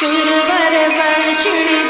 सुरवर वर्षिणि दुर्धर